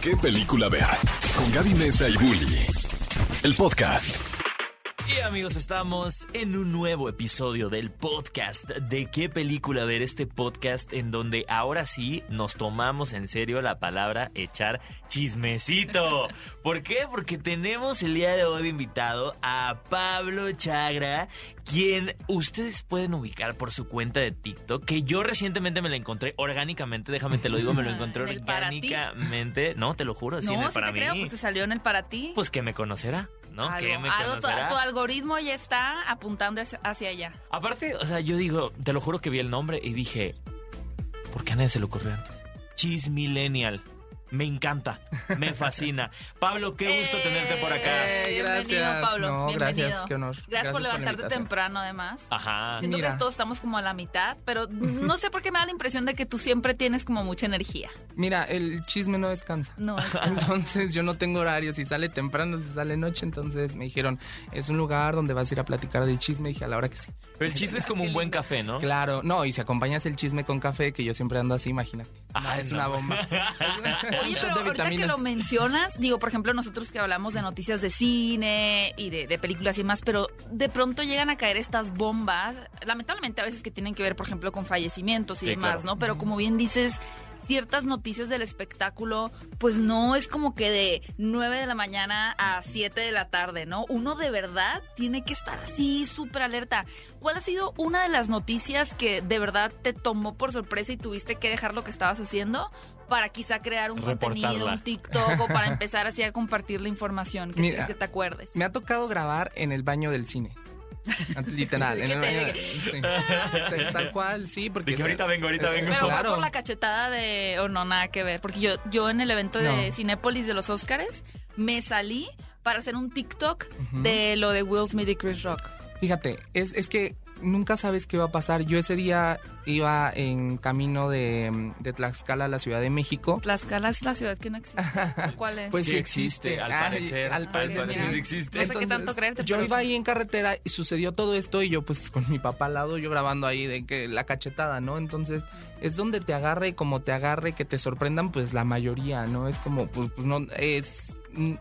qué película ver. Con Gaby Mesa y Bully. El podcast. Y amigos, estamos en un nuevo episodio del podcast de qué película ver, este podcast en donde ahora sí nos tomamos en serio la palabra echar chismecito. ¿Por qué? Porque tenemos el día de hoy invitado a Pablo Chagra, quien ustedes pueden ubicar por su cuenta de TikTok, que yo recientemente me la encontré orgánicamente, déjame te lo digo, me lo encontré orgánicamente. No, te lo juro, sí, en No, el sí para te mí. creo, pues te salió en el para ti. Pues que me conocerá, ¿no? que Algo- me algo, tu, algoritmo ya está apuntando hacia- hacia allá. Aparte, o sea, yo digo, te lo juro que vi el nombre y dije, ¿por qué a nadie se le ocurrió antes? Cheese Millennial. Me encanta, me fascina. Pablo, qué gusto tenerte por acá. Eh, Eh, bienvenido, gracias. Pablo. No, bienvenido. gracias, qué honor. Gracias, Gracias por levantarte temprano, además. Ajá. Siento Mira. que todos estamos como a la mitad, pero no sé por qué me da la impresión de que tú siempre tienes como mucha energía. Mira, el chisme no descansa. No, es- Entonces yo no tengo horario, si sale temprano, si sale noche, entonces me dijeron, es un lugar donde vas a ir a platicar del chisme, y dije a la hora que sí. Pero el chisme es como un buen café, ¿no? Claro, no, y si acompañas el chisme con café, que yo siempre ando así, imagínate. Es una- Ay, es no. una bomba. Oye, pero de ahorita que lo mencionas, digo, por ejemplo, nosotros que hablamos de noticias de cine y de, de películas y más, pero de pronto llegan a caer estas bombas, lamentablemente a veces que tienen que ver, por ejemplo, con fallecimientos y Sí, demás, claro. ¿no? Pero como bien dices, ciertas noticias del espectáculo, pues no es como que de 9 de la mañana a 7 de la tarde, ¿no? Uno de verdad tiene que estar así súper alerta. ¿Cuál ha sido una de las noticias que de verdad te tomó por sorpresa y tuviste que dejar lo que estabas haciendo para quizá crear un contenido, un TikTok o para empezar así a compartir la información que, Mira, que te acuerdes? Me ha tocado grabar en el baño del cine. Literal, en ¿Qué el sí. Tal cual, sí, porque... Dije, ahorita vengo, ahorita vengo. Pero fue claro. por la cachetada de... o no, nada que ver. Porque yo, yo en el evento de. Cinépolis de los Óscares me salí para hacer un TikTok de lo de Will Smith y Chris Rock. Fíjate, es, es que nunca sabes qué va a pasar. Yo ese día iba en camino de, de Tlaxcala a la Ciudad de México. Tlaxcala es la ciudad que no existe. ¿Cuál es? Pues Sí sí existe, existe, al parecer. al Al parecer, sí existe. No sé qué tanto creerte, Yo pero- iba ahí en carretera y sucedió todo esto y yo pues con mi papá al lado, yo grabando ahí de que la cachetada, ¿no? Entonces es donde te agarre, como te agarre, que te sorprendan pues la mayoría, ¿no? Es como pues, pues, no, es...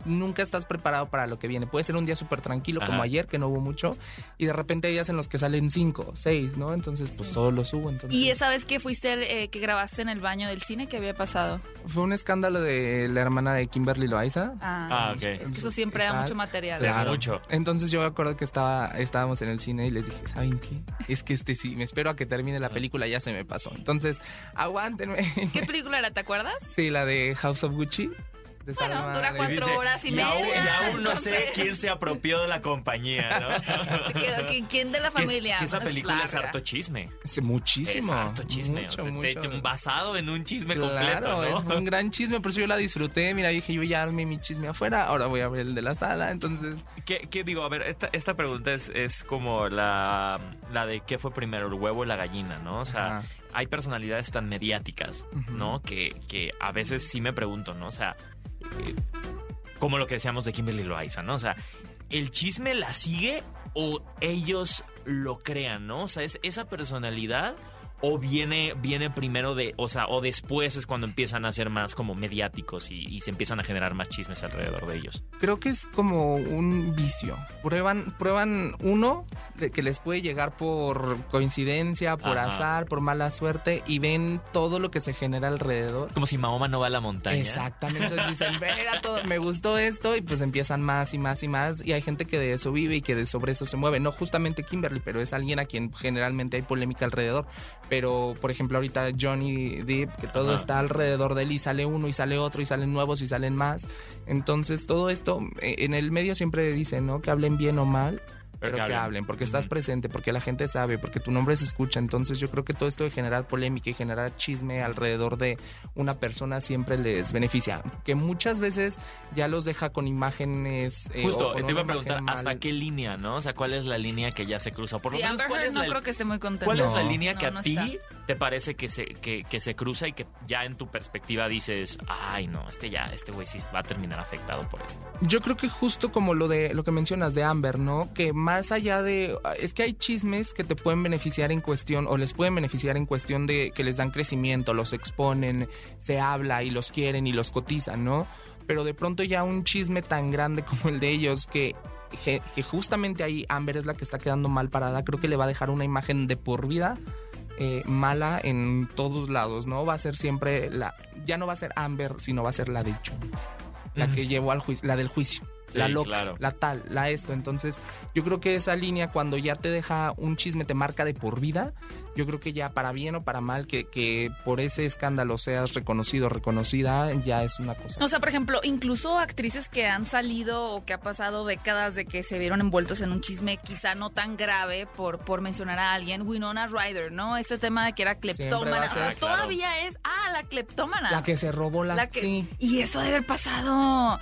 Nunca estás preparado para lo que viene. Puede ser un día súper tranquilo como ayer, que no hubo mucho, y de repente hay días en los que salen cinco, seis, ¿no? Entonces, pues todo lo subo. Entonces, ¿Y esa vez que fuiste, eh, que grabaste en el baño del cine, qué había pasado? Fue un escándalo de la hermana de Kimberly Loaiza. Ah, Ah, ok. Es que eso siempre da mucho material. De mucho. Entonces yo me acuerdo que estaba, estábamos en el cine y les dije, ¿saben qué? Es que este sí, me espero a que termine la película, ya se me pasó. Entonces, aguántenme. ¿Qué película era? ¿Te acuerdas? Sí, la de House of Gucci. De Bueno, Salma dura cuatro Dice, horas y y aún, media, y aún no sé quién se apropió de la compañía, ¿no? ¿quién- ¿Quién de la Que es- familia? que esa Bueno, película es larga. harto chisme. Sí, muchísimo. Es harto chisme. Mucho, o sea, está mucho. hecho basado en un chisme Claro, completo, es ¿no? un gran chisme, por eso yo la disfruté. Mira, dije, yo ya armé mi chisme afuera, ahora voy a ver el de la sala, entonces... ¿Qué, qué digo? A ver, esta, esta pregunta es, es como la, la de qué fue primero, el huevo o la gallina, ¿no? O sea, Ajá. hay personalidades tan mediáticas, ¿no? Que, que a veces sí me pregunto, ¿no? O sea, como lo que decíamos de Kimberly Loaiza, ¿no? O sea, ¿el chisme la sigue o ellos lo crean, ¿no? O sea, ¿es esa personalidad o viene, viene primero de, o sea, o después es cuando empiezan a ser más como mediáticos y, y se empiezan a generar más chismes alrededor de ellos? Creo que es como un vicio. Prueban, prueban uno de que les puede llegar por coincidencia, por Ajá. azar, por mala suerte y ven todo lo que se genera alrededor. Como si Mahoma no va a la montaña. Exactamente, entonces dicen, mira, todo, me gustó esto y pues empiezan más y más y más y hay gente que de eso vive y que de sobre eso se mueve, no justamente Kimberly, pero es alguien a quien generalmente hay polémica alrededor, pero por ejemplo ahorita Johnny Depp, que todo Ajá. está alrededor de él y sale uno y sale otro y salen nuevos y salen más, entonces todo esto eh, en el medio siempre dicen, ¿no? Que hablen bien o mal. Pero que hablen, porque estás presente, porque la gente sabe, porque tu nombre se escucha. Entonces yo creo que todo esto de generar polémica y generar chisme alrededor de una persona siempre les beneficia. Que muchas veces ya los deja con imágenes... eh, Justo, con te iba a preguntar hasta qué línea, ¿no? O sea, ¿cuál es la línea que ya se cruza? Por lo Sí, menos, Amber ¿cuál Heard es no la, creo que esté muy contenta. cuál es la No. línea que a no ti te parece que se, que, que se cruza y que ya en tu perspectiva dices, ay, no, este ya, este güey sí va a terminar afectado por esto? Yo creo que justo como lo de lo que mencionas de Amber, ¿no? Que más allá de... Es que hay chismes que te pueden beneficiar en cuestión, o les pueden beneficiar en cuestión de que les dan crecimiento, los exponen, se habla y los quieren y los cotizan, ¿no? Pero de pronto ya un chisme tan grande como el de ellos que que, justamente ahí Amber es la que está quedando mal parada, creo que le va a dejar una imagen de por vida eh, mala en todos lados, ¿no? Va a ser siempre la, ya no va a ser Amber, sino va a ser la de John, la que llevó al juicio, la del juicio la loca, la tal, la esto. Entonces, yo creo que esa línea cuando ya te deja un chisme, te marca de por vida, yo creo que ya para bien o para mal, que, que por ese escándalo seas reconocido o reconocida, ya es una cosa. O sea, por ejemplo, incluso actrices que han salido o que ha pasado décadas de que se vieron envueltos en un chisme quizá no tan grave, por, por mencionar a alguien, Winona Ryder, ¿no? Este tema de que era cleptómana. O sea, todavía es, ah, la cleptómana. La que se robó la... la que, Y eso debe haber pasado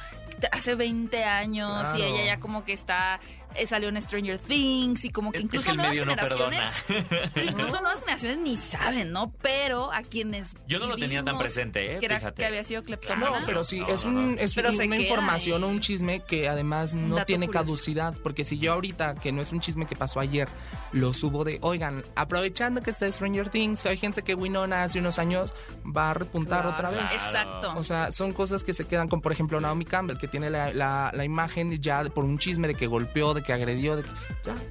hace 20 años y ella ya como que está eh, salió en Stranger Things y como que incluso nuevas generaciones incluso nuevas generaciones ni saben no pero a quienes yo no lo tenía tan presente ¿eh? que, que había sido cleptómano no pero sí es un es una información o un chisme que además no tiene caducidad porque si yo ahorita que no es un chisme que pasó ayer lo subo de oigan aprovechando que está Stranger Things fíjense que Winona hace unos años va a repuntar otra vez exacto. O sea son cosas que se quedan con por ejemplo Naomi Campbell que tiene la, la, la imagen ya por un chisme de que golpeó de que agredió. De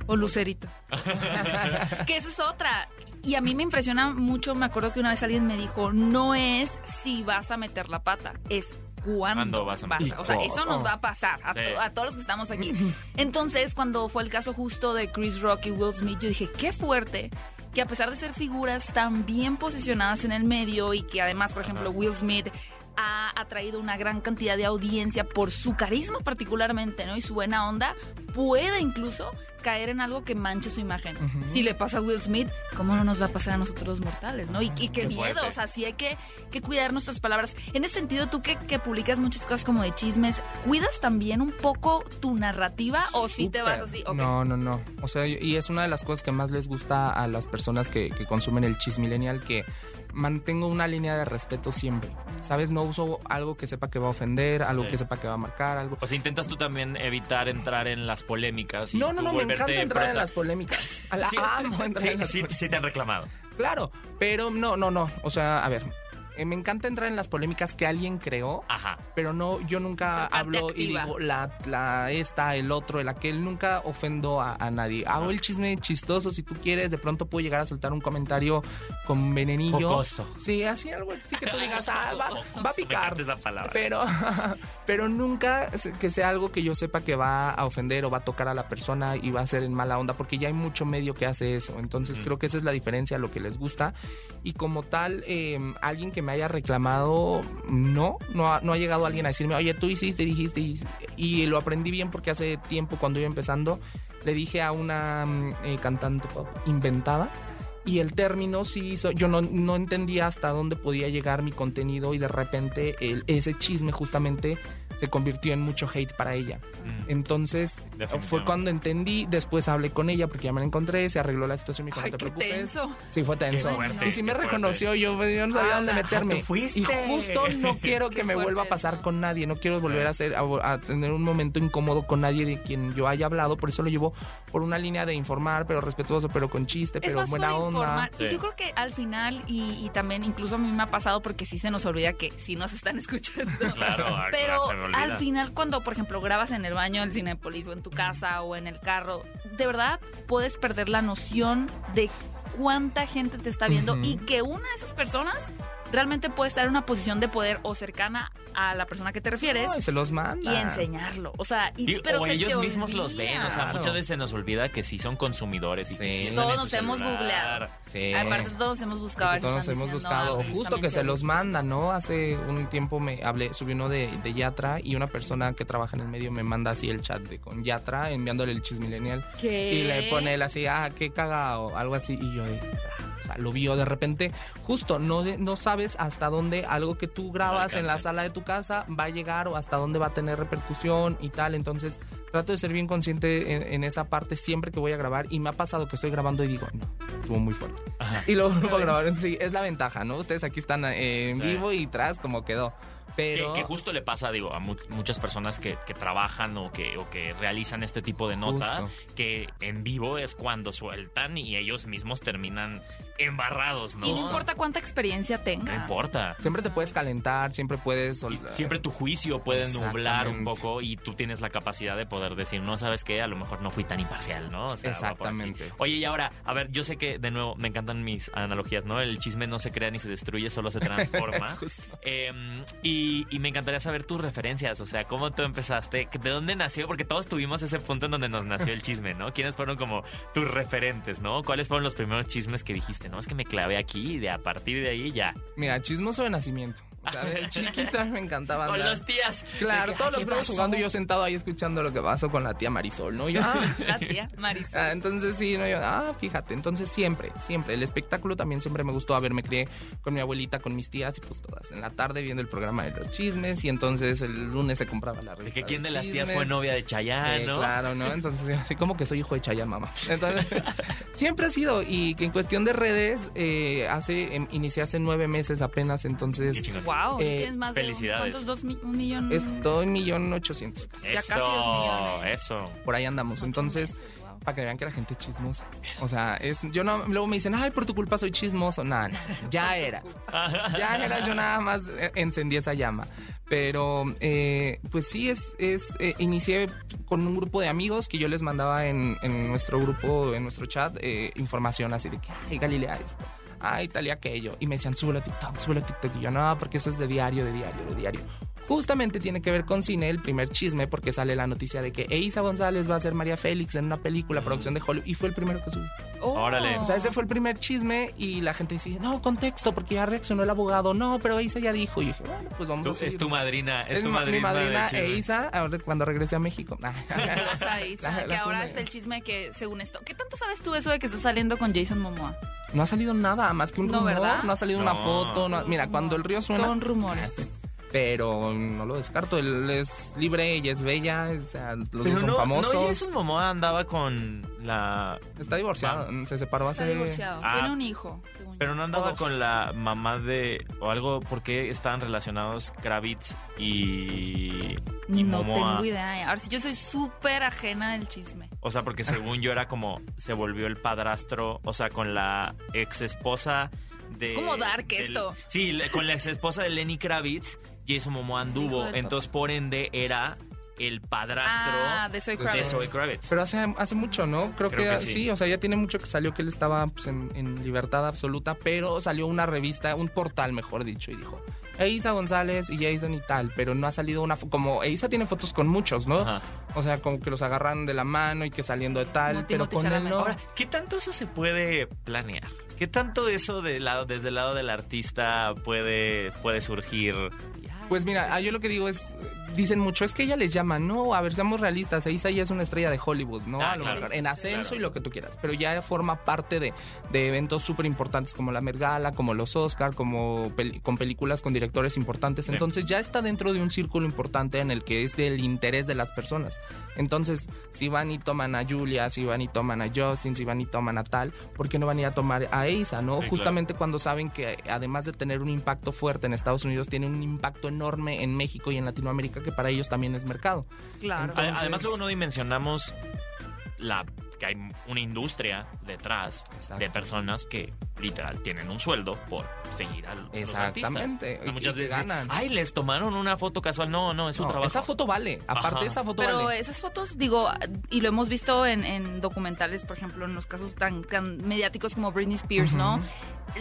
O Lucerito. que esa es otra. Y a mí me impresiona mucho, me acuerdo que una vez alguien me dijo, no es si vas a meter la pata, es cuándo vas a meter. O sea, eso nos va a pasar a, a, todos los que estamos aquí. Entonces, cuando fue el caso justo de Chris Rock y Will Smith, yo dije, qué fuerte que a pesar de ser figuras tan bien posicionadas en el medio y que además, por ejemplo, Will Smith ha atraído una gran cantidad de audiencia por su carisma particularmente, ¿no? Y su buena onda, puede incluso caer en algo que manche su imagen. Si le pasa a Will Smith, ¿cómo no nos va a pasar a nosotros los mortales, no? Y, qué, miedo, o sea, sí hay que, que, cuidar nuestras palabras. En ese sentido, tú que, que, publicas muchas cosas como de chismes, ¿cuidas también un poco tu narrativa o si te vas así? No, no, no. O sea, y es una de las cosas que más les gusta a las personas que, que consumen el chismillennial, que mantengo una línea de respeto siempre. ¿Sabes? No uso algo que sepa que va a ofender, algo que sepa que va a marcar, algo. O sea, intentas tú también evitar entrar en las polémicas. no, no, no, me encanta entrar en las polémicas. sí, sí, sí, te han reclamado. Claro, pero no, no, no. O sea, a ver, eh, me encanta entrar en las polémicas que alguien creó, Ajá. pero no, yo nunca hablo y digo la, la esta, el otro, el aquel, nunca ofendo a, nadie. Hago el chisme chistoso, si tú quieres, de pronto puedo llegar a soltar un comentario con venenillo. Jocoso. Sí, así algo así que tú digas, ah, va, va, a picar. Esa palabra. Pero, pero nunca que sea algo que yo sepa que va a ofender o va a tocar a la persona y va a ser en mala onda, porque ya hay mucho medio que hace eso. Entonces creo que esa es la diferencia, lo que les gusta. Y como tal, eh, alguien que me haya reclamado, no, no ha, no ha llegado alguien a decirme, oye, tú hiciste, dijiste, y, lo aprendí bien porque hace tiempo cuando iba empezando, le dije a una mm, eh, cantante pop inventada, y el término sí hizo, yo no, no entendía hasta dónde podía llegar mi contenido y de repente el, ese chisme justamente se convirtió en mucho hate para ella. Mm. Entonces fue cuando entendí, después hablé con ella porque ya me la encontré, se arregló la situación y me dijo, no te preocupes. Tenso. Sí, fue tenso. y si me reconoció, yo, yo, no sabía dónde meterme. y justo no quiero que me vuelva a pasar con nadie, no quiero volver a, hacer, a, tener un momento incómodo con nadie de quien yo haya hablado, por eso lo llevo por una línea de informar, pero respetuoso, pero con chiste, pero buena onda. Y yo creo que al final, y, también incluso a mí me ha pasado porque sí se nos olvida que sí nos están escuchando. Claro, pero al final cuando, por ejemplo, grabas en el baño del Cinepolis o en tu casa o en el carro, de verdad puedes perder la noción de cuánta gente te está viendo y que una de esas personas realmente puede estar en una posición de poder o cercana a la persona que te refieres. y se los manda. Y enseñarlo. O sea, y, pero o ellos mismos los ven. O sea, muchas veces se nos olvida que sí son consumidores y que sí Todos nos hemos googleado. Sí. Aparte, todos nos hemos buscado. Todos nos hemos buscado. justo que se los manda, ¿no? Hace un tiempo me hablé, subí uno de, de, Yatra y una persona que trabaja en el medio me manda así el chat de con Yatra enviándole el chismilenial. ¿Qué? Y le pone él así, ah, qué cagado, algo así. Y yo, o sea, lo vio de repente, justo, no, no sabes hasta dónde algo que tú grabas en la sala de tu casa va a llegar o hasta dónde va a tener repercusión y tal. Entonces, trato de ser bien consciente en, esa parte siempre que voy a grabar y me ha pasado que estoy grabando y digo, no, estuvo muy fuerte. Y luego lo a grabar. Sí, es la ventaja, ¿no? Ustedes aquí están eh, en vivo y tras como quedó. Pero Que, que justo le pasa, digo, a mu- muchas personas que, que trabajan o que, o que realizan este tipo de nota, Justo. que en vivo es cuando sueltan y ellos mismos terminan embarrados, ¿no? Y no importa cuánta experiencia tengas. No importa. siempre te puedes calentar, siempre puedes... Y siempre tu juicio puede nublar un poco y tú tienes la capacidad de poder decir, no sabes qué, a lo mejor no fui tan imparcial, ¿no? O sea. Exactamente. Oye, y ahora, a ver, yo sé que de nuevo me encantan mis analogías, ¿no? El chisme no se crea ni se destruye, solo se transforma. Justo. Eh, y, y me encantaría saber tus referencias, o sea, cómo tú empezaste, ¿de dónde nació? Porque todos tuvimos ese punto en donde nos nació el chisme, ¿no? ¿Quiénes fueron como tus referentes, ¿no? ¿Cuáles fueron los primeros chismes que dijiste? No, es que me clavé aquí y de a partir de ahí ya. Mira, chismoso de nacimiento. O sea, de chiquita me encantaba Con los tías. Claro, que, todos "Ay, los ¿qué primos pasó?". jugando y yo sentado ahí escuchando lo que pasó con la tía Marisol, ¿no? Yo, ah, La tía Marisol. Ah, entonces sí, no, yo, ah, fíjate, entonces siempre, siempre, el espectáculo también siempre me gustó, a ver, me crié con mi abuelita, con mis tías y pues todas en la tarde viendo el programa de los chismes y entonces el lunes se compraba la De revista. que quién de las tías fue novia de Chayanne, Sí, ¿no? claro, ¿no? Entonces, así como que soy hijo de Chayanne, mamá. Entonces, siempre ha sido, y que en cuestión de redes, eh, hace, em, inicié hace nueve meses apenas, entonces. Wow, Eh, tienes más de un- felicidades. ¿cuántos? Dos un millón. estoy millón ochocientos, casi. Ya Eso, casi dos millones. eso. por ahí andamos. Ocho Entonces, meses, wow. para que vean que la gente es chismosa. O sea, es, yo no, luego me dicen, ay, por tu culpa soy chismoso. Nada, no, ya eras. Ya eras, yo nada más eh, encendí esa llama. Pero, eh, pues sí, es, es eh, inicié con un grupo de amigos que yo les mandaba en, en nuestro grupo, en nuestro chat, eh, información así de que, ay, Galilea esto, ay, tal y aquello. Y me decían, súbelo a TikTok, súbelo a TikTok. Y yo, no, porque eso es de diario, de diario, de diario. Justamente tiene que ver con cine, el primer chisme, porque sale la noticia de que Eiza González va a ser María Félix en una película, producción de Hollywood, y fue el primero que subí. Oh. Órale. O sea, ese fue el primer chisme y la gente decía, no, contexto, porque ya reaccionó el abogado. No, pero Eiza ya dijo. Y yo dije, bueno, pues vamos Tú- a subir. es tu madrina, es, tu ma- madrina. mi madrina. Eiza, cuando regrese a México. La- la que ahora está el chisme que según esto. ¿Qué tanto sabes tú eso de que está saliendo con Jason Momoa? No ha salido nada más que un No, rumor. ¿verdad? No ha salido una foto. no- mira, cuando el río suena. Son rumores. Pero no lo descarto. Él es libre, ella es bella. O sea, los Pero dos son no, famosos. No, Jason Momoa andaba con la... Está divorciado. Se separó Está hace. divorciado. Ah. Tiene un hijo, según Pero yo. no andaba dos. con la mamá de... O algo, ¿por qué estaban relacionados Kravitz y... y No Momoa? tengo idea. Ahora sí, yo soy súper ajena del chisme. O sea, porque según yo era como... Se volvió el padrastro, o sea, con la ex esposa de... Es como dark del- esto. Sí, con la ex esposa de Lenny Kravitz, Jason Momoa anduvo. Entonces, por ende, era el padrastro Ah, de de Kravitz. Pero hace, hace mucho, ¿no? Creo, Creo que, que sí. sí. o sea, ya tiene mucho que salió que él estaba pues, en, en libertad absoluta, pero salió una revista, un portal, mejor dicho, y dijo, Eiza González y Jason y tal, pero no ha salido una... Como Eiza tiene fotos con muchos, ¿no? Ajá. O sea, como que los agarran de la mano y que saliendo de tal, pero con él no. Ahora, ¿qué tanto eso se puede planear? ¿Qué tanto eso de lado, desde el lado del artista puede, puede surgir? Pues mira, ah, yo lo que digo es, dicen mucho, es que ella les llama, no, a ver, seamos realistas, Eiza ya es una estrella de Hollywood, ¿no? Ah, A lo claro. mejor en ascenso Claro. y lo que tú quieras, pero ya forma parte de, de eventos súper importantes como la Met Gala, como los Oscar, como peli- con películas con directores importantes, Sí. entonces ya está dentro de un círculo importante en el que es del interés de las personas. Entonces, si van y toman a Julia, si van y toman a Justin, si van y toman a tal, ¿por qué no van a ir a tomar a Eiza, no? Sí, Justamente cuando saben que además de tener un impacto fuerte en Estados Unidos, tiene un impacto enorme en México y en Latinoamérica que para ellos también es mercado. Claro. Entonces- Además, luego no dimensionamos la que hay una industria detrás Exacto. de personas que literal tienen un sueldo por seguir a los Exactamente. Y- muchas veces, ganan. ay, les tomaron una foto casual. No, no, es su No, trabajo. esa foto vale. Aparte, Ajá. esa foto Pero vale. esas fotos, digo, y lo hemos visto en, en documentales, por ejemplo, en los casos tan, tan mediáticos como Britney Spears, ¿no?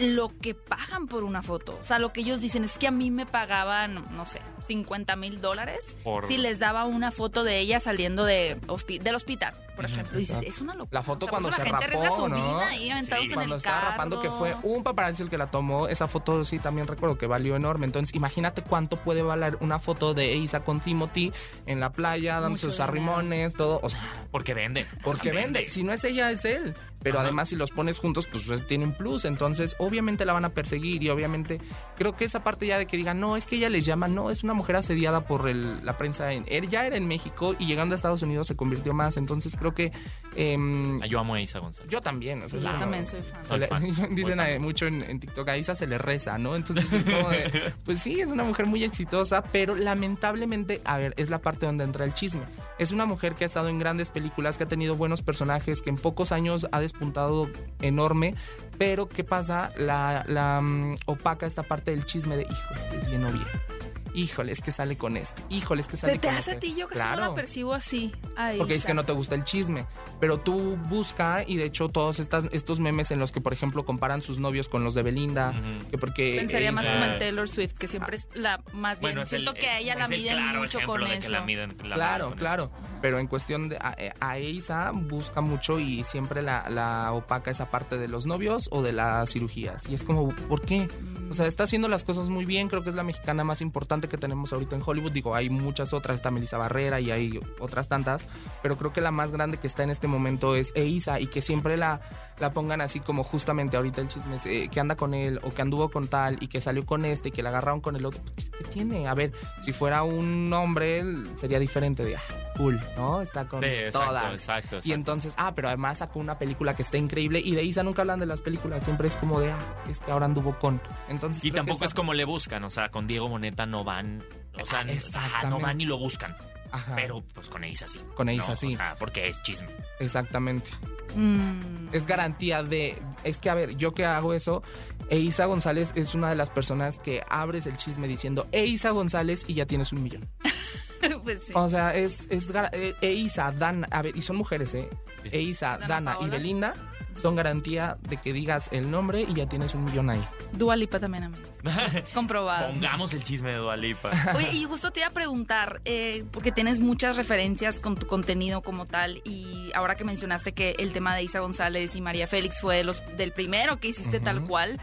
Lo que pagan por una foto. O sea, lo que ellos dicen es que a mí me pagaban, no sé, 50 mil dólares Por- si les daba una foto de ella saliendo de hospi- del hospital, por ejemplo. Y dices, es una locura. La foto O sea, cuando se rapó, su ¿no? vida ahí aventados Sí. en Cuando el estaba carro. rapando, que fue un paparazzi el que la tomó, esa foto sí también recuerdo que valió enorme. Entonces, imagínate cuánto puede valer una foto de Eiza con Timothy en la playa, dando Mucho sus arrimones, todo. O sea, Porque vende. porque vende. Si no es ella, es él. Pero Ajá. además, si los pones juntos, pues, pues, tiene un plus. Entonces, obviamente la van a perseguir y obviamente creo que esa parte ya de que digan, no, es que ella les llama, no, es una mujer asediada por el- la prensa. En, él ya era en México y llegando a Estados Unidos se convirtió más. Entonces, creo que Ah, Yo amo a Isa González. yo también. o sea, Sí, yo también soy fan. Soy fan. dicen fan. eh, mucho en, en TikTok, a Isa se le reza, ¿no? Entonces es como de, pues sí, es una mujer muy exitosa, pero lamentablemente, a ver, es la parte donde entra el chisme. Es una mujer que ha estado en grandes películas, que ha tenido buenos personajes, que en pocos años ha despuntado enorme, pero ¿qué pasa? La, mm, opaca esta parte del chisme de, hijo, este es bien o bien. Híjole, es que sale con este. Híjole, es que sale Se te con hace a este. ti, yo casi Claro. no la percibo así. Ay, Porque es que no te gusta el chisme. Pero tú busca y de hecho todos estas, estos memes en los que, por ejemplo, comparan sus novios con los de Belinda. Que porque Pensaría más como en Taylor Swift, que siempre es la más bien. Bueno, Siento el- que a ella la miden claro mucho ejemplo con de eso. Que la miden, la Claro, con claro. eso. Pero en cuestión de a, a Isa busca mucho y siempre la, la opaca esa parte de los novios o de las cirugías. Y es como, ¿por qué? O sea, está haciendo las cosas muy bien. Creo que es la mexicana más importante que tenemos ahorita en Hollywood. Digo, hay muchas otras. Está Melissa Barrera y hay otras tantas. Pero creo que la más grande que está en este momento es Eiza. Y que siempre la, la pongan así como justamente ahorita el chisme eh, que anda con él o que anduvo con tal y que salió con este y que la agarraron con el otro. Pues, ¿Qué tiene? A ver, si fuera un hombre sería diferente de, ah, cool, ¿no? Está con Sí, exacto, todas. exacto, Y entonces, ah, pero además sacó una película que está increíble y de Isa nunca hablan de las películas, siempre es como de, ah, es que ahora anduvo con. Entonces, Y tampoco es como le buscan, o sea, con Diego Moneta no van, o sea, Ah, no van ni lo buscan, Ajá, pero pues con Eiza sí. Con Eiza ¿no? sí. O sea, porque es chisme. exactamente. Mm. Es garantía de, es que a ver, yo que hago eso, Eiza González es una de las personas que abres el chisme diciendo Eiza González y ya tienes un millón. pues sí. O sea, es, es Eiza, Dana, a ver, y son mujeres, ¿eh? Sí. Eiza, Dana Dana y. Belinda son garantía de que digas el nombre y ya tienes un millón ahí. Dua Lipa también, amigos. Comprobado. Pongamos el chisme de Dualipa. Oye, y justo te iba a preguntar, eh, porque tienes muchas referencias con tu contenido como tal, y ahora que mencionaste que el tema de Isa González y María Félix fue de los, del primero que hiciste tal cual,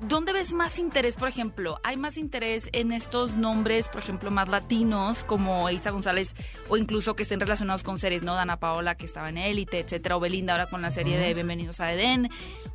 ¿dónde ves más interés, por ejemplo? ¿Hay más interés en estos nombres, por ejemplo, más latinos, como Isa González, o incluso que estén relacionados con series, ¿no? Dana Paola, que estaba en Élite, etcétera, o Belinda ahora con la serie de Bienvenidos a Edén.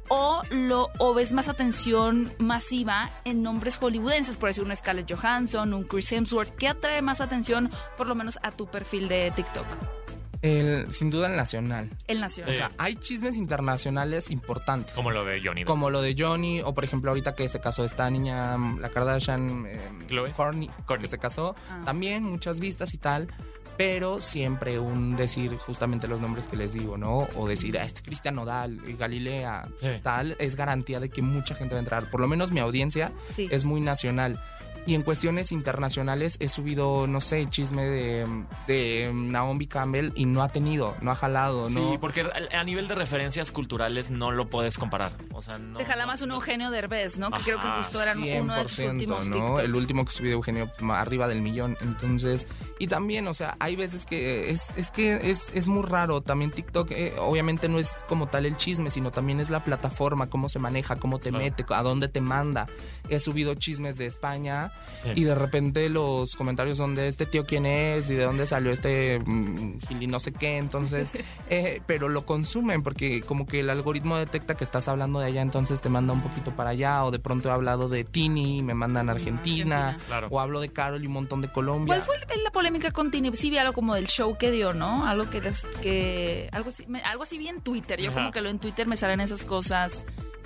O, lo, o ves más atención masiva en nombres hollywoodenses, por decir un Scarlett Johansson, un Chris Hemsworth. ¿Qué atrae más atención, por lo menos, a tu perfil de TikTok? El, sin duda el nacional. El nacional. O sea, hay chismes internacionales importantes. Como lo de Johnny. Como lo de Johnny, o por ejemplo ahorita que se casó esta niña, mm, la Kardashian, eh, Khloe. Kourtney, Kourtney. que se casó, Ah. también muchas vistas y tal, pero siempre un decir justamente los nombres que les digo, ¿no? O decir, ah, este Cristian Nodal, eh, Galilea, Sí. tal, es garantía de que mucha gente va a entrar. Por lo menos mi audiencia Sí. es muy nacional. Y en cuestiones internacionales he subido, no sé, chisme de, de Naomi Campbell y no ha tenido, no ha jalado, Sí, ¿no? porque a nivel de referencias culturales no lo puedes comparar. O sea, no. Te jala no- más un Eugenio Derbez, ¿no? Que creo que justo eran uno de sus 100%, últimos ¿no? TikToks. El último que subí de Eugenio, arriba del millón. Entonces, y también, o sea, hay veces que es, es que es, es muy raro. También TikTok, eh, obviamente no es como tal el chisme, sino también es la plataforma, cómo se maneja, cómo te Claro. mete, a dónde te manda. He subido chismes de España Sí. y de repente los comentarios son de este tío quién es y de dónde salió este mm, gil y no sé qué. Entonces, eh, pero lo consumen porque como que el algoritmo detecta que estás hablando de allá, entonces te manda un poquito para allá. O de pronto he hablado de Tini y me mandan a Argentina. Argentina. Claro. O hablo de Carol y un montón de Colombia. ¿Cuál fue la polémica Sí vi algo como del show que dio, ¿no? Algo que, les- que algo, algo así vi en Twitter. Yo Ajá. como que lo en Twitter me salen esas cosas.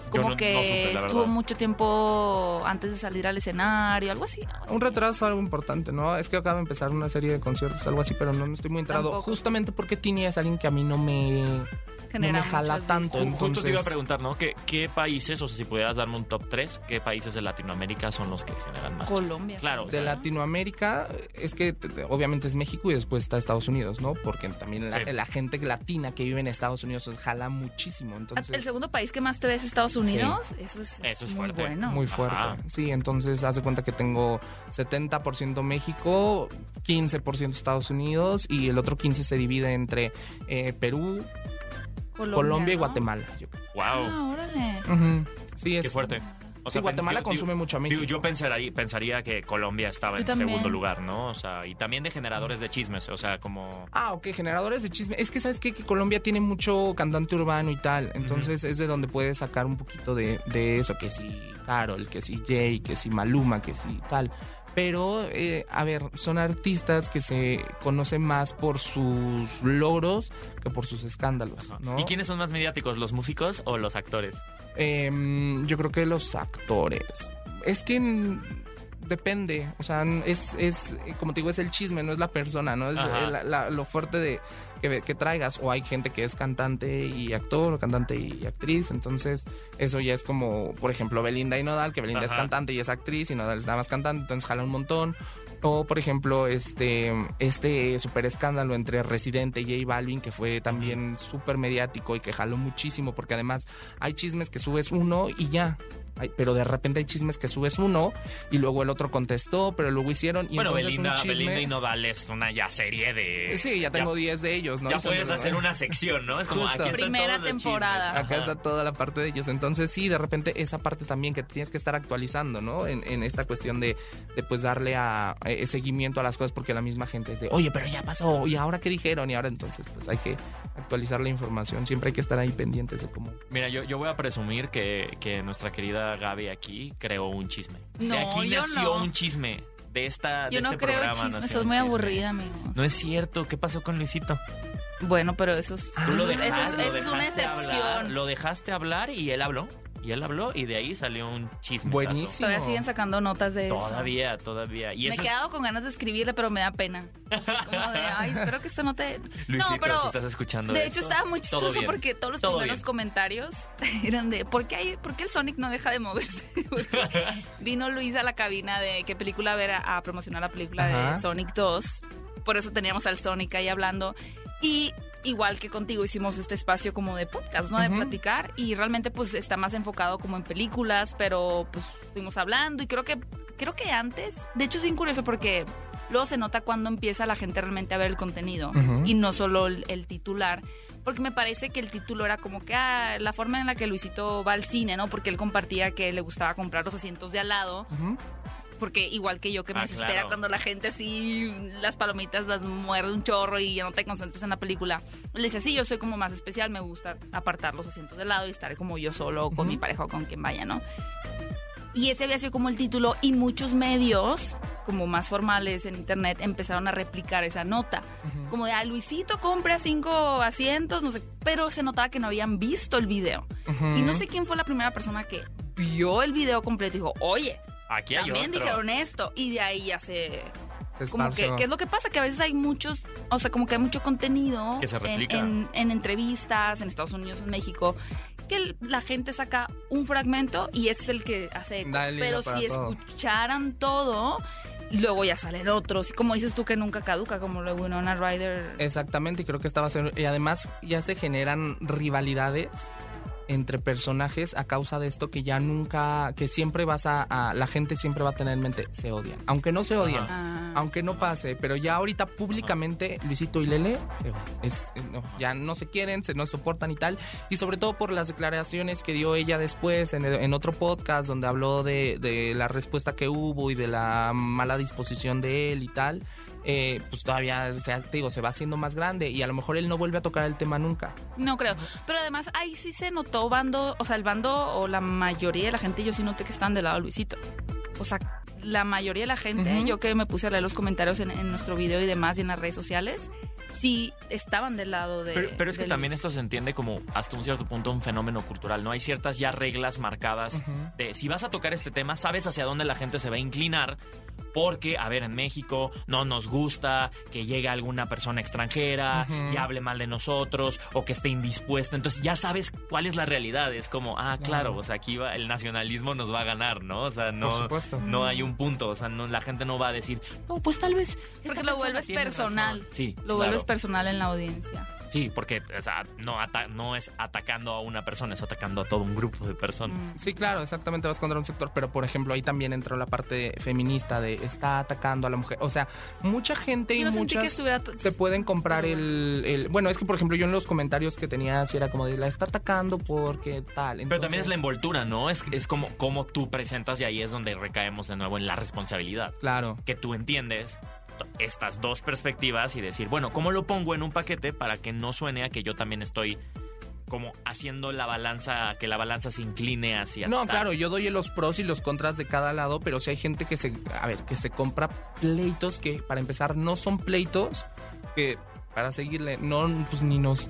Como no- que no supe, la estuvo verdad. mucho tiempo antes de salir al escenario, algo así. algo así. Un retraso, algo importante, ¿no? Es que acaba de empezar una serie de conciertos, algo así, pero no, no estoy muy enterado. Tampoco. Justamente porque Tini es alguien que a mí no me, no me jala tanto. Ju- Justo te iba a entonces- preguntar, ¿no? ¿Qué, ¿Qué países, o sea, si pudieras darme un top 3, qué países de Latinoamérica son los que generan más? Colombia. Claro, sí. o De sea, Latinoamérica, es que obviamente es México y después está Estados Unidos, ¿no? Porque también la, Sí. la gente latina que vive en Estados Unidos jala muchísimo. ¿El Entonces, segundo país que más te ves es Estados Unidos? Eso es, Eso es muy fuerte. bueno. muy fuerte. Ajá. Sí, entonces hace cuenta que tengo 70% México, 15% Estados Unidos y el otro 15% se divide entre eh, Perú, Colombia, y ¿no? Guatemala. yo creo. wow, Ah, órale. Ujú. Sí, es qué fuerte. O Sí, sea, Guatemala yo- consume mucho a Yo, México. yo pensaría, pensaría que Colombia estaba Yo en también. segundo lugar, ¿no? O sea, y también de generadores de chismes, o sea, como... Ah, ok, generadores de chisme. Es que sabes qué? que Colombia tiene mucho cantante urbano y tal. Entonces es de donde puedes sacar un poquito de, de eso. Que si Carol, que si Jay, que si Maluma, que si tal. Pero, eh, a ver, son artistas que se conocen más por sus logros que por sus escándalos, ¿no? ¿Y quiénes son más mediáticos, los músicos o los actores? Em, yo creo que los actores. Es que depende, o sea, es, es, como te digo, es el chisme, no es la persona, ¿no? Es eh, la- la- lo fuerte de que, que traigas. O hay gente que es cantante y actor, o cantante y actriz, entonces eso ya es como, por ejemplo, Belinda y Nodal, que Belinda es cantante y es actriz y Nodal es nada más cantante, entonces jala un montón. O, por ejemplo, este, este super escándalo entre Residente y J Balvin, que fue también súper mediático y que jaló muchísimo, porque además hay chismes que subes uno y ya. Ay, pero de repente hay chismes que subes uno y luego el otro contestó, pero luego hicieron y bueno, Belinda, un chisme... Belinda y Nodal es una ya serie de... Sí, ya tengo 10 de ellos, ¿no? Ya puedes de- hacer una sección, ¿no? Es como Justo. aquí Primera temporada. Ajá. Acá está toda la parte de ellos. Entonces, sí, de repente esa parte también que tienes que estar actualizando, ¿no? En, en esta cuestión de, de, pues darle a, eh, seguimiento a las cosas porque la misma gente es de, oye, pero ya pasó, y ahora qué dijeron, y ahora entonces, pues hay que actualizar la información. Siempre hay que estar ahí pendientes de cómo. Mira, yo, yo voy a presumir que, que nuestra querida Gaby aquí creó un chisme. No, de aquí yo nació no. un chisme. De esta Yo de no este creo programa chismes, nació sos muy chisme. aburrida, amigos. No es cierto. ¿Qué pasó con Luisito? Bueno, pero eso es, eso eso eso es una hablar, excepción. lo dejaste hablar y él habló. Y él habló y de ahí salió un chisme. Buenísimo. Todavía siguen sacando notas de eso. Todavía, todavía. Y me he es- quedado con ganas de escribirle, pero me da pena. Como de, ay, espero que esto no te... Luisito, no, pero si estás escuchando de esto, hecho estaba muy chistoso porque todos los Todo primeros bien. comentarios eran de, ¿por qué, hay, ¿por qué el Sonic no deja de moverse? Vino Luis a la cabina de qué película ver a, a promocionar la película Ajá. de Sonic 2. Por eso teníamos al Sonic ahí hablando. Y igual que contigo hicimos este espacio como de podcast, ¿no? De platicar y realmente pues está más enfocado como en películas, pero pues fuimos hablando y creo que creo que antes, de hecho es bien curioso porque luego se nota cuando empieza la gente realmente a ver el contenido y no solo el, el titular. Porque me parece que el título era como que ah, la forma en la que Luisito va al cine, ¿no? Porque él compartía que le gustaba comprar los asientos de al lado. Porque igual que yo que me Ah, desespera claro. cuando la gente así las palomitas las muerde un chorro y ya no te concentras en la película. Le decía, sí, yo soy como más especial, me gusta apartar los asientos de lado y estar como yo solo con mi pareja o con quien vaya, ¿no? Y ese había sido como el título y muchos medios, como más formales en internet, empezaron a replicar esa nota. Como de, ah, Luisito compra cinco asientos, no sé, pero se notaba que no habían visto el video. Ujú. Y no sé quién fue la primera persona que vio el video completo y dijo, oye, Aquí hay también otro. dijeron esto y de ahí ya se Se como que. ¿qué es lo que pasa que a veces hay muchos o sea como que hay mucho contenido Que se en, replica. en- en entrevistas en Estados Unidos en México que la gente saca un fragmento y ese es el que hace eco. Pero si todo. escucharan todo y luego ya salen otros como dices tú que nunca caduca como lo de Winona Ryder Exactamente, y creo que estaba haciendo. Y además ya se generan rivalidades entre personajes a causa de esto que ya nunca, que siempre vas a, a- la gente siempre va a tener en mente, se odian. Aunque no se odian, Ah, aunque no pase, pero ya ahorita públicamente Luisito y Lele se odian. Es, no, ya no se quieren, se no soportan y tal. Y sobre todo por las declaraciones que dio ella después en, en otro podcast donde habló de, de la respuesta que hubo y de la mala disposición de él y tal. Eh, pues todavía se, te digo, se va haciendo más grande y a lo mejor él no vuelve a tocar el tema nunca. No creo. Pero además ahí sí se notó bando, o sea, el bando o la mayoría de la gente, yo sí noté que están del lado de Luisito. O sea, la mayoría de la gente, yo que me puse a leer los comentarios en, en nuestro video y demás y en las redes sociales, sí estaban del lado de. Pero, pero es que también esto se entiende como hasta un cierto punto un fenómeno cultural, ¿no? Hay ciertas ya reglas marcadas de si vas a tocar este tema, sabes hacia dónde la gente se va a inclinar. Porque, a ver, en México no nos gusta que llegue alguna persona extranjera y hable mal de nosotros o que esté indispuesta. Entonces ya sabes cuál es la realidad. Es como, ah, claro, o sea, aquí va, el nacionalismo nos va a ganar, ¿no? O sea, no, Por supuesto. no hay un punto. O sea, no, la gente no va a decir, no, pues tal vez. Porque lo vuelves personal. razón". Sí, Lo claro. vuelves personal en la audiencia. Sí, porque o sea, no, ata- no es atacando a una persona, es atacando a todo un grupo de personas. Mm. Sí, claro, exactamente vas contra un sector, pero por ejemplo ahí también entró la parte feminista de está atacando a la mujer. O sea, mucha gente y no sentí que muchas se pueden comprar el, el- Bueno, es que por ejemplo yo en los comentarios que tenía era como de la está atacando porque tal. Pero también es la envoltura, ¿no? Es, es como, como tú presentas y ahí es donde recaemos de nuevo en la responsabilidad. Claro. Que tú entiendes estas dos perspectivas y decir, bueno, ¿cómo lo pongo en un paquete para que no suene a que yo también estoy como haciendo la balanza, que la balanza se incline hacia... No, tal. claro, yo doy los pros y los contras de cada lado, pero si hay gente que se, a ver, que se compra pleitos que para empezar no son pleitos que para seguirle no pues ni nos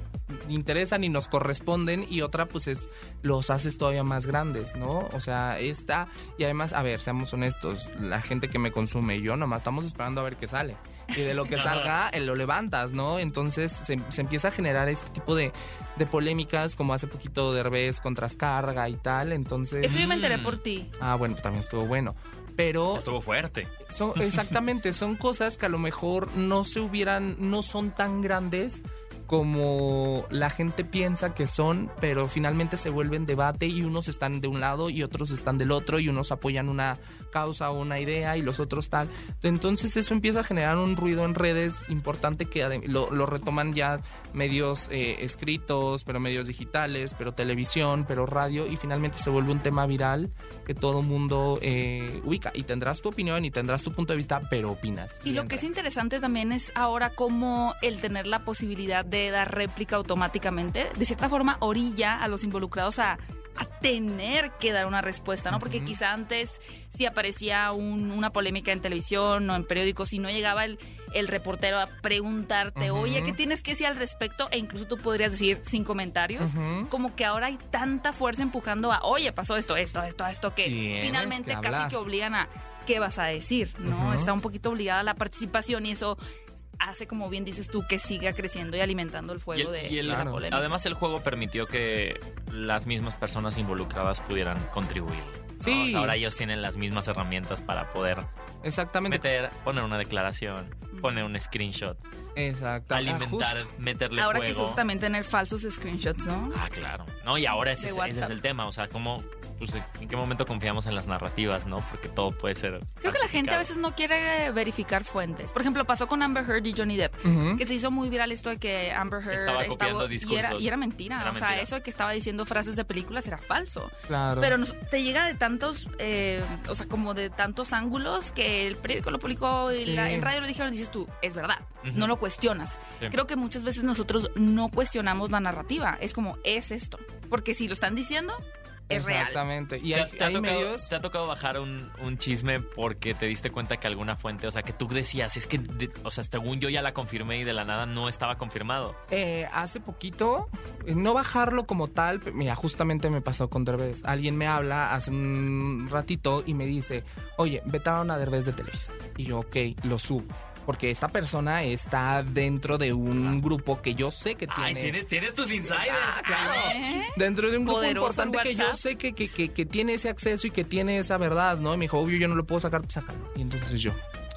interesan ni nos corresponden y otra pues es los haces todavía más grandes, ¿no? O sea, esta y además, a ver, seamos honestos, la gente que me consume y yo nomás estamos esperando a ver qué sale. Y de lo que salga, eh, lo levantas, ¿no? Entonces se, se empieza a generar este tipo de, de polémicas, como hace poquito Derbez con Trascarga y tal. Entonces. Eso yo me enteré Mm. por ti. Ah, bueno, también estuvo bueno. Pero Estuvo fuerte. son exactamente, son cosas que a lo mejor no se hubieran, no son tan grandes como la gente piensa que son, pero finalmente se vuelven debate y unos están de un lado y otros están del otro y unos apoyan una causa o una idea y los otros tal. Entonces eso empieza a generar un ruido en redes importante que lo retoman ya medios eh, escritos, pero medios digitales, pero televisión, pero radio y finalmente se vuelve un tema viral que todo mundo eh, ubica y tendrás tu opinión y tendrás tu punto de vista, pero opinas. Y lo que es interesante también es ahora cómo el tener la posibilidad de dar réplica automáticamente, de cierta forma, orilla a los involucrados a, a tener que dar una respuesta, ¿no? Porque quizá antes si aparecía un- una polémica en televisión o en periódicos y no llegaba el, el reportero a preguntarte, oye, ¿qué tienes que decir al respecto? E incluso tú podrías decir sin comentarios. Como que ahora hay tanta fuerza empujando a, oye, pasó esto, esto, esto, esto, que Tienes finalmente que casi que obligan a qué vas a decir, ¿no? Está un poquito obligada la participación y eso hace, como bien dices tú, que siga creciendo y alimentando el Y fuego el- de, y el- de la polémica. Además, el juego permitió que las mismas personas involucradas pudieran contribuir. ¿no? Sí. O sea, ahora ellos tienen las mismas herramientas para poder Exactamente. meter, poner una declaración, poner un screenshot, Exacto. alimentar, Ah, meterle Ahora que se fuego. usa también tener falsos screenshots, ¿no? Ah, claro. No, y ahora ese, es- ese es el tema. O sea, ¿cómo, pues, ¿en qué momento confiamos en las narrativas, no? Porque todo puede ser. Creo que la gente a veces no quiere verificar fuentes. Por ejemplo, pasó con Amber Heard y Johnny Depp. Que se hizo muy viral esto de que Amber Heard Estaba copiando y, era, discursos. y era mentira. Era o sea, mentira. eso de que estaba diciendo frases de películas era falso. Claro. Pero nos- te llega de tantos, eh, o sea, como de tantos ángulos que el periódico lo publicó y Sí. la- en radio lo dijeron, dices tú, es verdad, no lo cuestionas. Sí. Creo que muchas veces nosotros no cuestionamos la narrativa, es como, es esto. Porque si lo están diciendo, es real. Exactamente. Y ¿Te, hay, te ha tocado, medios. te ha tocado bajar un, un chisme porque te diste cuenta que alguna fuente, o sea, que tú decías, es que, de- o sea, según yo ya la confirmé y de la nada no estaba confirmado. Eh, hace poquito, eh, no bajarlo como tal, mira, justamente me pasó con Derbez. Alguien me habla hace un ratito y me dice, oye, vetaron a Derbez de Televisa. Y yo, ok, lo subo. Porque esta persona está dentro de un grupo que yo sé que Ay, tiene... tienes, tienes tus insiders. Ah, claro. ¿Eh? Dentro de un grupo Poderoso importante que yo sé que, que, que, que tiene ese acceso y que tiene esa verdad, ¿no? Y me dijo, obvio, yo no lo puedo sacar, pues sácalo. Y entonces yo.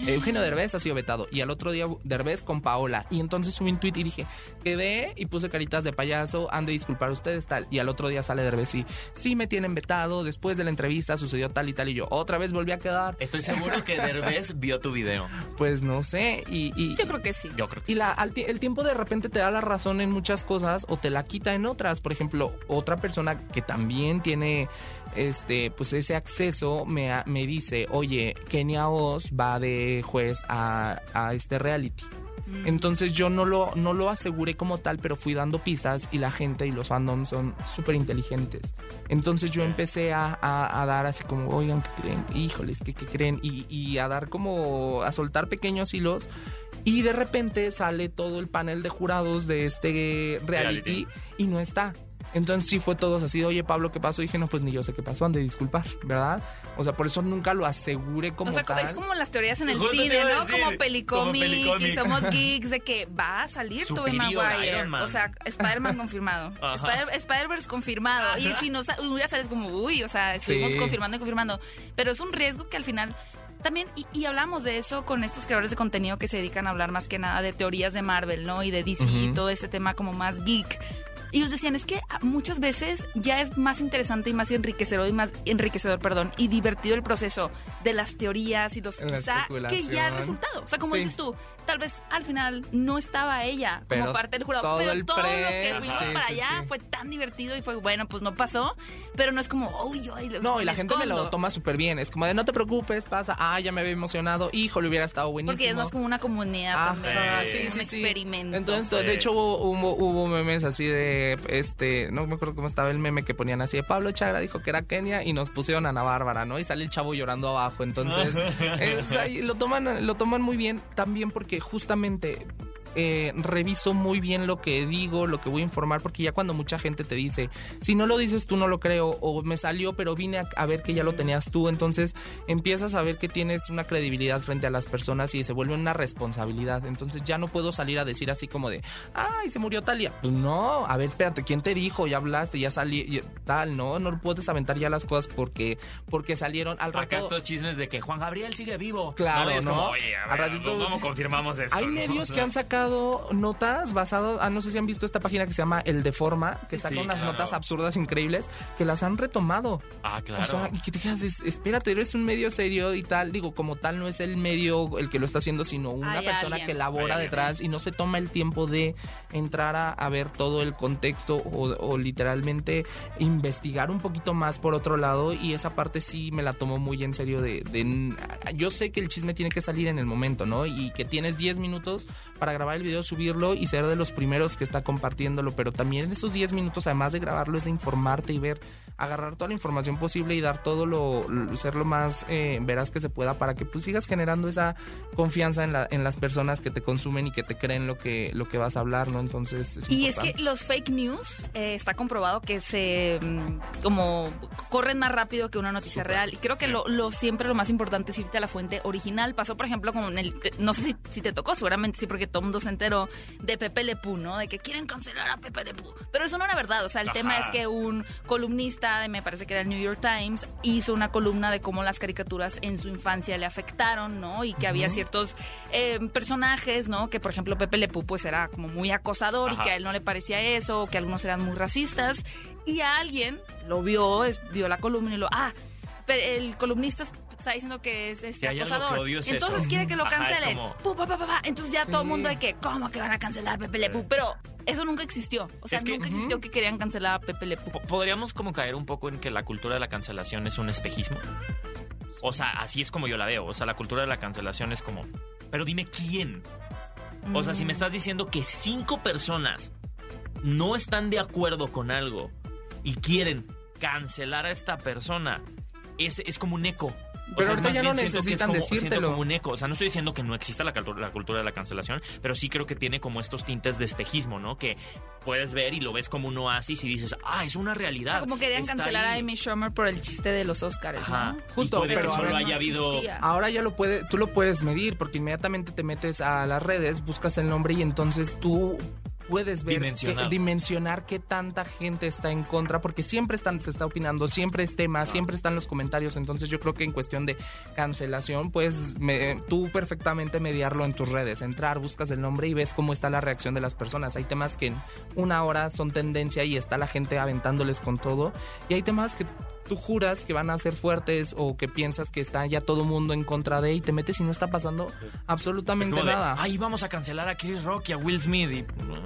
Eugenio Derbez ha sido vetado. Y al otro día Derbez con Paola. Y entonces subí un tweet y dije, quedé y puse caritas de payaso, han de disculpar ustedes tal. Y al otro día sale Derbez y, sí me tienen vetado, después de la entrevista sucedió tal y tal. Y yo, otra vez volví a quedar. Estoy seguro que Derbez vio tu video. Pues no sé. Y, y, Yo creo que sí. Yo creo que y la, el tiempo de repente te da la razón en muchas cosas o te la quita en otras. Por ejemplo, otra persona que también tiene este pues ese acceso me, me dice, oye, Kenia Oz va de juez a, a este reality. Mm. Entonces yo no lo, no lo aseguré como tal, pero fui dando pistas y la gente y los fandoms son súper inteligentes. Entonces yo empecé a, a- a dar así como, oigan, ¿qué creen? Híjoles, ¿qué, qué creen? Y, y a dar como, a soltar pequeños hilos. Y de repente sale todo el panel de jurados de este reality, Reality. y no está. Entonces sí fue todos así, oye Pablo, ¿qué pasó? Y dije, no, pues ni yo sé qué pasó, han de disculpar, ¿verdad? O sea, por eso nunca lo aseguré como o sea, tal. es como las teorías en el Justo cine, ¿no? decir, como pelicomic, y somos geeks de que va a salir Tobey Maguire. O sea, Spider-Man confirmado. Spider- Spider-Verse confirmado. Y si no, ya sales como, uy, o sea, estuvimos Sí. confirmando y confirmando. Pero es un riesgo que al final también, y, y hablamos de eso con estos creadores de contenido que se dedican a hablar más que nada de teorías de Marvel, ¿no? Y de DC y Ujú. todo este tema como más geek. Y ellos decían, es que ah, muchas veces ya es más interesante y más enriquecedor y más enriquecedor, perdón, y divertido el proceso de las teorías y los La quizá que ya el resultado. O sea, como Sí. dices tú, tal vez al final no estaba ella Pero como parte del jurado, todo pero el todo pre- lo que fuimos Ajá. para Sí, allá sí. fue tan divertido y fue bueno, pues no pasó, pero no es como, uy, uy, No, y la gente me lo escondo". toma súper bien. Es como de no te preocupes, pasa. Ah, ya me había emocionado. Hijo, le hubiera estado buenísimo. Porque es más como una comunidad Ajá, también, sí, un experimento. Entonces, Sí. de hecho, hubo, hubo, hubo memes así de este, no me acuerdo cómo estaba el meme que ponían así de Pablo Chagra dijo que era Kenia y nos pusieron a Ana Bárbara, ¿no? Y sale el chavo llorando abajo. Entonces, es ahí, lo toman, lo toman muy bien también porque justamente eh, reviso muy bien lo que digo, lo que voy a informar, porque ya cuando mucha gente te dice, si no lo dices tú no lo creo, o me salió pero vine a, a ver que ya lo tenías tú, entonces empiezas a ver que tienes una credibilidad frente a las personas y se vuelve una responsabilidad. Entonces ya no puedo salir a decir así como de, ay, se murió Talia. Pues no, a ver, espérate, ¿quién te dijo? Ya hablaste, ya salí, tal, ¿no? No puedes aventar ya las cosas porque, porque salieron al rato. Acá estos chismes de que Juan Gabriel sigue vivo. Claro, ¿no? como, oye, a ver, ratito- ¿cómo confirmamos esto? Hay medios que han sacado notas basadas, ah, no sé si han visto esta página que se llama El Deforma, que Sí, saca sí, unas claro. notas absurdas increíbles que las han retomado. Ah, claro. O sea, y que te es- espérate, eres un medio serio y tal. Digo, como tal, no es el medio el que lo está haciendo, sino una Hay persona alguien. que labora Hay detrás y no se toma el tiempo de entrar a, a ver todo el contexto o, o literalmente investigar un poquito más por otro lado. Y esa parte sí me la tomo muy en serio de, de- yo sé que el chisme tiene que salir en el momento, ¿no? Y que tienes 10 minutos para grabar el video, subirlo y ser de los primeros que está compartiéndolo. Pero también en esos 10 minutos, además de grabarlo, es de informarte y ver agarrar toda la información posible y dar todo lo, ser lo más eh, veraz que se pueda para que pues sigas generando esa confianza en, la, en las personas que te consumen y que te creen lo que lo que vas a hablar, ¿no? Entonces es Y es que importante. los fake news eh, está comprobado que se mm, como corren más rápido que una noticia real. Y creo que lo, lo siempre lo más importante es irte a la fuente original. Pasó, por ejemplo, con el no sé si, si te tocó, seguramente sí, porque todo el mundo se enteró de Pepe Le Pew, ¿no? De que quieren cancelar a Pepe Le Pew. Pero eso no era verdad. O sea, el Ajá. tema es que un columnista, de- me parece que era el New York Times, hizo una columna de cómo las caricaturas en su infancia le afectaron, ¿no? Y que había ciertos eh, personajes, ¿no? Que por ejemplo Pepe Le Pew pues era como muy acosador Ajá. y que a él no le parecía eso, o que algunos eran muy racistas. Y a alguien lo vio, es- vio la columna y lo, ah, pero el columnista está diciendo que es este hay acosador. que odio es Entonces eso. quiere que lo Ajá, cancelen. como- Pu, pa, pa, pa, pa. Entonces ya Sí. todo el mundo de que, ¿cómo que van a cancelar a Pepe Le Pew? Pero eso nunca existió. O sea, Es que- nunca existió que querían cancelar a Pepe Le Pew. Po- ¿Podríamos como caer un poco en que la cultura de la cancelación es un espejismo? O sea, así es como yo la veo. O sea, la cultura de la cancelación es como... Pero dime quién. O sea, si me estás diciendo que cinco personas no están de acuerdo con algo y quieren cancelar a esta persona, es, es como un eco. O Pero sea, ahorita más ya no bien siento que es necesitan como- decírtelo. como un eco. O sea, no estoy diciendo que no exista la, cultura- la cultura de la cancelación, pero sí creo que tiene como estos tintes de espejismo, ¿no? Que puedes ver y lo ves como un oasis y dices, ah, es una O realidad. sea, como querían Está cancelar a ahí". Amy Schumer por el chiste de los Oscars, Ajá. ¿no? Justo, y puede pero que solo ahora haya no habido... Ahora ya lo puede, tú lo puedes medir porque inmediatamente te metes a las redes, buscas el nombre y entonces tú puedes ver Dimensionar. qué- dimensionar qué tanta gente está en contra porque siempre están se está opinando, siempre es tema, siempre están los comentarios, entonces yo creo que en cuestión de cancelación puedes me- tú perfectamente mediarlo en tus redes, entrar, buscas el nombre y ves cómo está la reacción de las personas. Hay temas que en una hora son tendencia y está la gente aventándoles con todo y hay temas que tú juras que van a ser fuertes o que piensas que está ya todo mundo en contra de y te metes y no está pasando Es absolutamente como de, nada. Ay, vamos a cancelar a Chris Rock y a Will Smith y no,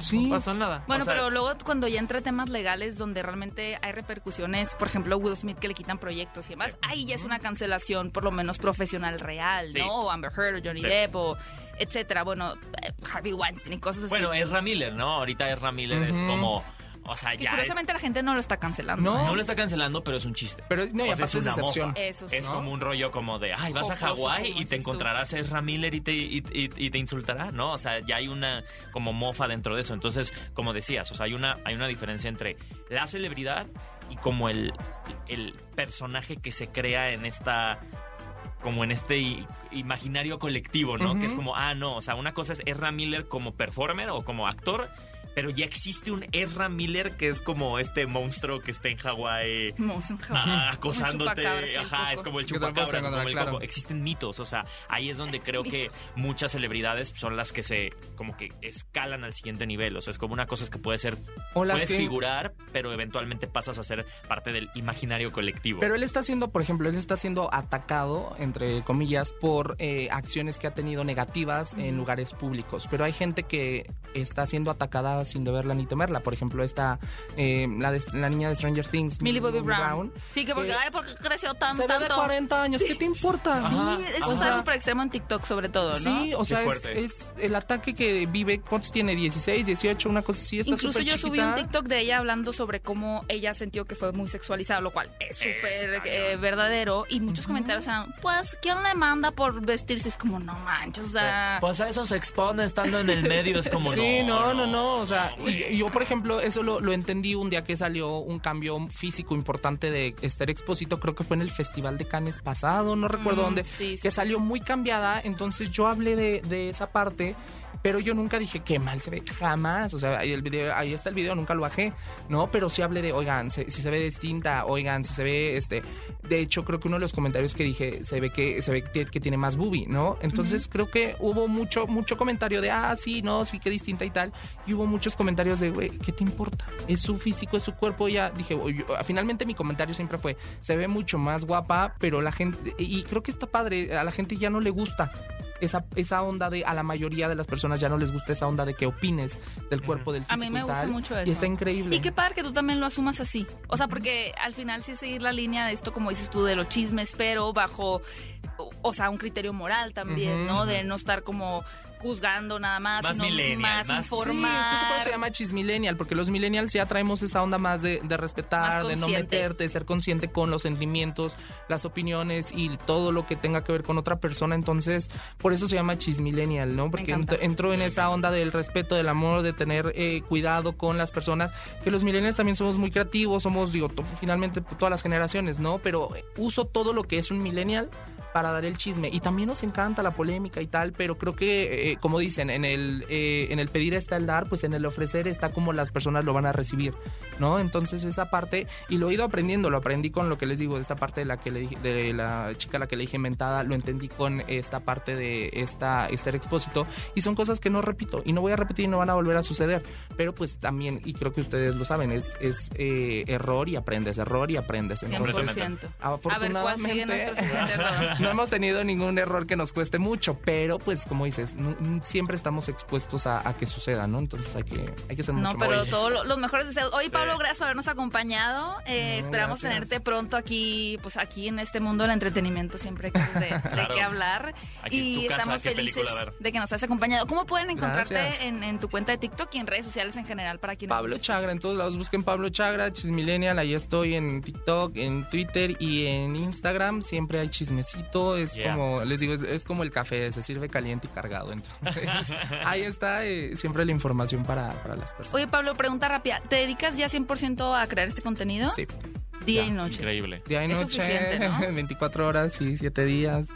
Sí. no pasó nada. Bueno, O sea, pero luego cuando ya entra temas legales donde realmente hay repercusiones, por ejemplo, Will Smith que le quitan proyectos y demás, ahí ya es una cancelación por lo menos profesional real, Sí. ¿no? O Amber Heard o Johnny Sí. Depp o etcétera. Bueno, eh, Harvey Weinstein y cosas así. Bueno, Ezra Miller, ¿no? Ahorita Ezra Miller es como... O sea, que ya es- curiosamente la gente no lo está cancelando. No. No lo está cancelando, pero es un chiste. Pero no, y O sea, aparte es una decepción. mofa. Eso sí. Es ¿no? como un rollo como de, ay, vas a Hawái y te encontrarás a Ezra Miller y te, y, y- y te insultará, ¿no? O sea, ya hay una como mofa dentro de eso. Entonces, como decías, o sea, hay una, hay una diferencia entre la celebridad y como el, el personaje que se crea en esta como en este imaginario colectivo, ¿no? Que es como, ah, no, o sea, una cosa es Ezra Miller como performer o como actor, pero ya existe un Ezra Miller que es como este monstruo que está en Hawái ah, acosándote. Ajá, es como el chupacabras, como el coco. Existen mitos, o sea, ahí es donde creo que muchas celebridades son las que se como que escalan al siguiente nivel. O sea, es como una cosa es que puede ser, O las puedes que- figurar, pero eventualmente pasas a ser parte del imaginario colectivo. Pero él está siendo, por ejemplo, él está siendo atacado, entre comillas, por eh, acciones que ha tenido negativas en lugares públicos. Pero hay gente que está siendo atacada sin deberla ni temerla. Por ejemplo, esta, eh, la, de- la niña de Stranger Things, Millie Bobby Brown. Sí, que porque, que ay, porque creció tan, se ve de tanto. 40 años, ¿qué te importa? Sí, eso O está súper extremo en TikTok sobre todo, ¿no? Sí, o sea, es, fuerte. es el ataque que vive, ¿cuántos tiene? 16, 18, una cosa así, está Incluso súper yo subí un. TikTok de ella hablando sobre cómo ella sintió que fue muy sexualizada, lo cual es súper eh, verdadero. Y muchos comentarios eran, pues, ¿quién le manda por vestirse? Es como, no manches, o sea... Pues a eso se expone estando en el medio, es como Sí, no, no, no, o sea, no, y, y yo, por ejemplo, eso lo, lo entendí un día que salió un cambio físico importante de Esther Expósito, creo que fue en el Festival de Cannes pasado, no recuerdo Mm, dónde, sí, sí. que salió muy cambiada, entonces yo hablé de, de esa parte, pero yo nunca dije qué mal se ve, jamás, o sea, ahí, el video, ahí está el video, nunca lo bajé, ¿no? Pero sí hablé de, oigan, se- si se ve distinta, oigan, si se ve, este, de hecho creo que uno de los comentarios que dije, se ve que, se ve que, tiene más boobie, ¿no? Entonces creo que hubo mucho, mucho comentario de, ah, sí, no, sí, qué distinta y tal, y hubo muchos comentarios de, güey, ¿qué te importa? Es su físico, es su cuerpo, ya dije, oye, finalmente mi comentario siempre fue, se ve mucho más guapa, pero la gente, y creo que está padre, a la gente ya no le gusta esa, esa onda de, a la mayoría de las personas ya no les gusta esa onda de que opines del cuerpo del A físico mí me y gusta mucho eso. Y está increíble. Y qué padre que tú también lo asumas así. O sea, porque al final sí seguir la línea de esto, como dices tú, de los chismes, pero bajo, o, o sea, un criterio moral también, ¿no? De no estar como juzgando nada más, Más sino más, más- Sí, justo por eso informar. se llama chismillennial, porque los millennials ya traemos esa onda más de, de respetar, Más de no meterte, de ser consciente con los sentimientos, las opiniones y todo lo que tenga que ver con otra persona. Entonces, por eso se llama chismillennial, ¿no? Porque entró en esa onda del respeto, del amor, de tener eh, cuidado con las personas. Que los millennials también somos muy creativos, somos, digo, finalmente todas las generaciones, ¿no? Pero eh, uso todo lo que es un millennial para dar el chisme y también nos encanta la polémica y tal pero creo que eh, como dicen en el eh, en el pedir está el dar pues en el ofrecer está como las personas lo van a recibir no entonces esa parte y lo he ido aprendiendo lo aprendí con lo que les digo de esta parte de la que le dije de la chica a la que le dije mentada lo entendí con esta parte de esta Esther Expósito y son cosas que no repito y no voy a repetir y no van a volver a suceder pero pues también y creo que ustedes lo saben es es eh, error y aprendes error y aprendes entonces 100%. A ver, ¿cuál sigue afortunadamente nuestro siguiente error? no hemos tenido ningún error que nos cueste mucho, pero pues como dices, n- siempre estamos expuestos a, a que suceda, ¿no? Entonces hay que, hay que ser mucho No, pero más- todos los mejores deseos. Oye, Pablo, gracias por habernos acompañado. Eh, No, esperamos gracias. tenerte pronto aquí, pues aquí en este mundo del entretenimiento siempre hay cosas de, qué hablar. Aquí es y tu casa, estamos ¿qué felices de que nos hayas acompañado. ¿Cómo pueden encontrarte en, en tu cuenta de TikTok y en redes sociales en general para quienes Pablo nos- Chagra, en todos lados busquen Pablo Chagra, Chismillennial, ahí estoy en TikTok, en Twitter y en Instagram, siempre hay chismecito, es Yeah. como, les digo, es, es como el café, se sirve caliente y cargado, entonces ahí está eh, siempre la información para, para las personas. Oye, Pablo, pregunta rápida. ¿Te dedicas ya 100% a crear este contenido? Sí, Día ya, y noche. Increíble. día y Es noche, suficiente, ¿no? 24 horas y 7 días,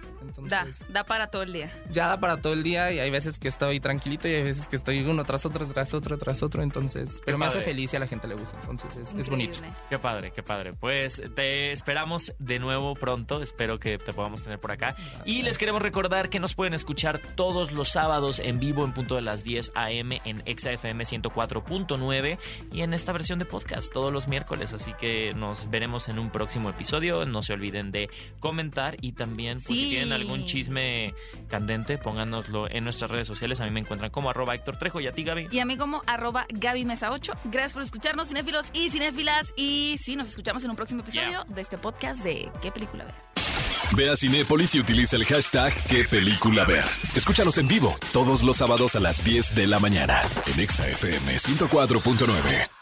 Da, entonces... da para todo el día. ya da para todo el día y hay veces que estoy tranquilito y hay veces que estoy uno tras otro, tras otro, tras otro, entonces, pero me hace padre. feliz y a la gente le gusta, entonces es, es bonito. Qué padre, qué padre. Pues te esperamos de nuevo pronto. Espero que te podamos tener por acá. Y les queremos recordar que nos pueden escuchar todos los sábados en vivo en punto de las 10 a.m. en ExaFM 104.9 y en esta versión de podcast todos los miércoles. Así que nos veremos en un próximo episodio. No se olviden de comentar y también pues, Sí. si tienen algún chisme candente, pónganoslo en nuestras redes sociales. A mí me encuentran como arroba Héctor Trejo y a ti, Gaby. Y a mí como arroba Gaby Mesa 8. Gracias por escucharnos, cinéfilos y cinéfilas. Y sí, nos escuchamos en un próximo episodio de este podcast de ¿Qué película ver? Ve a Cinépolis y utiliza el hashtag qué película ver. Escúchanos en vivo todos los sábados a las 10 de la mañana en Exa FM 104.9.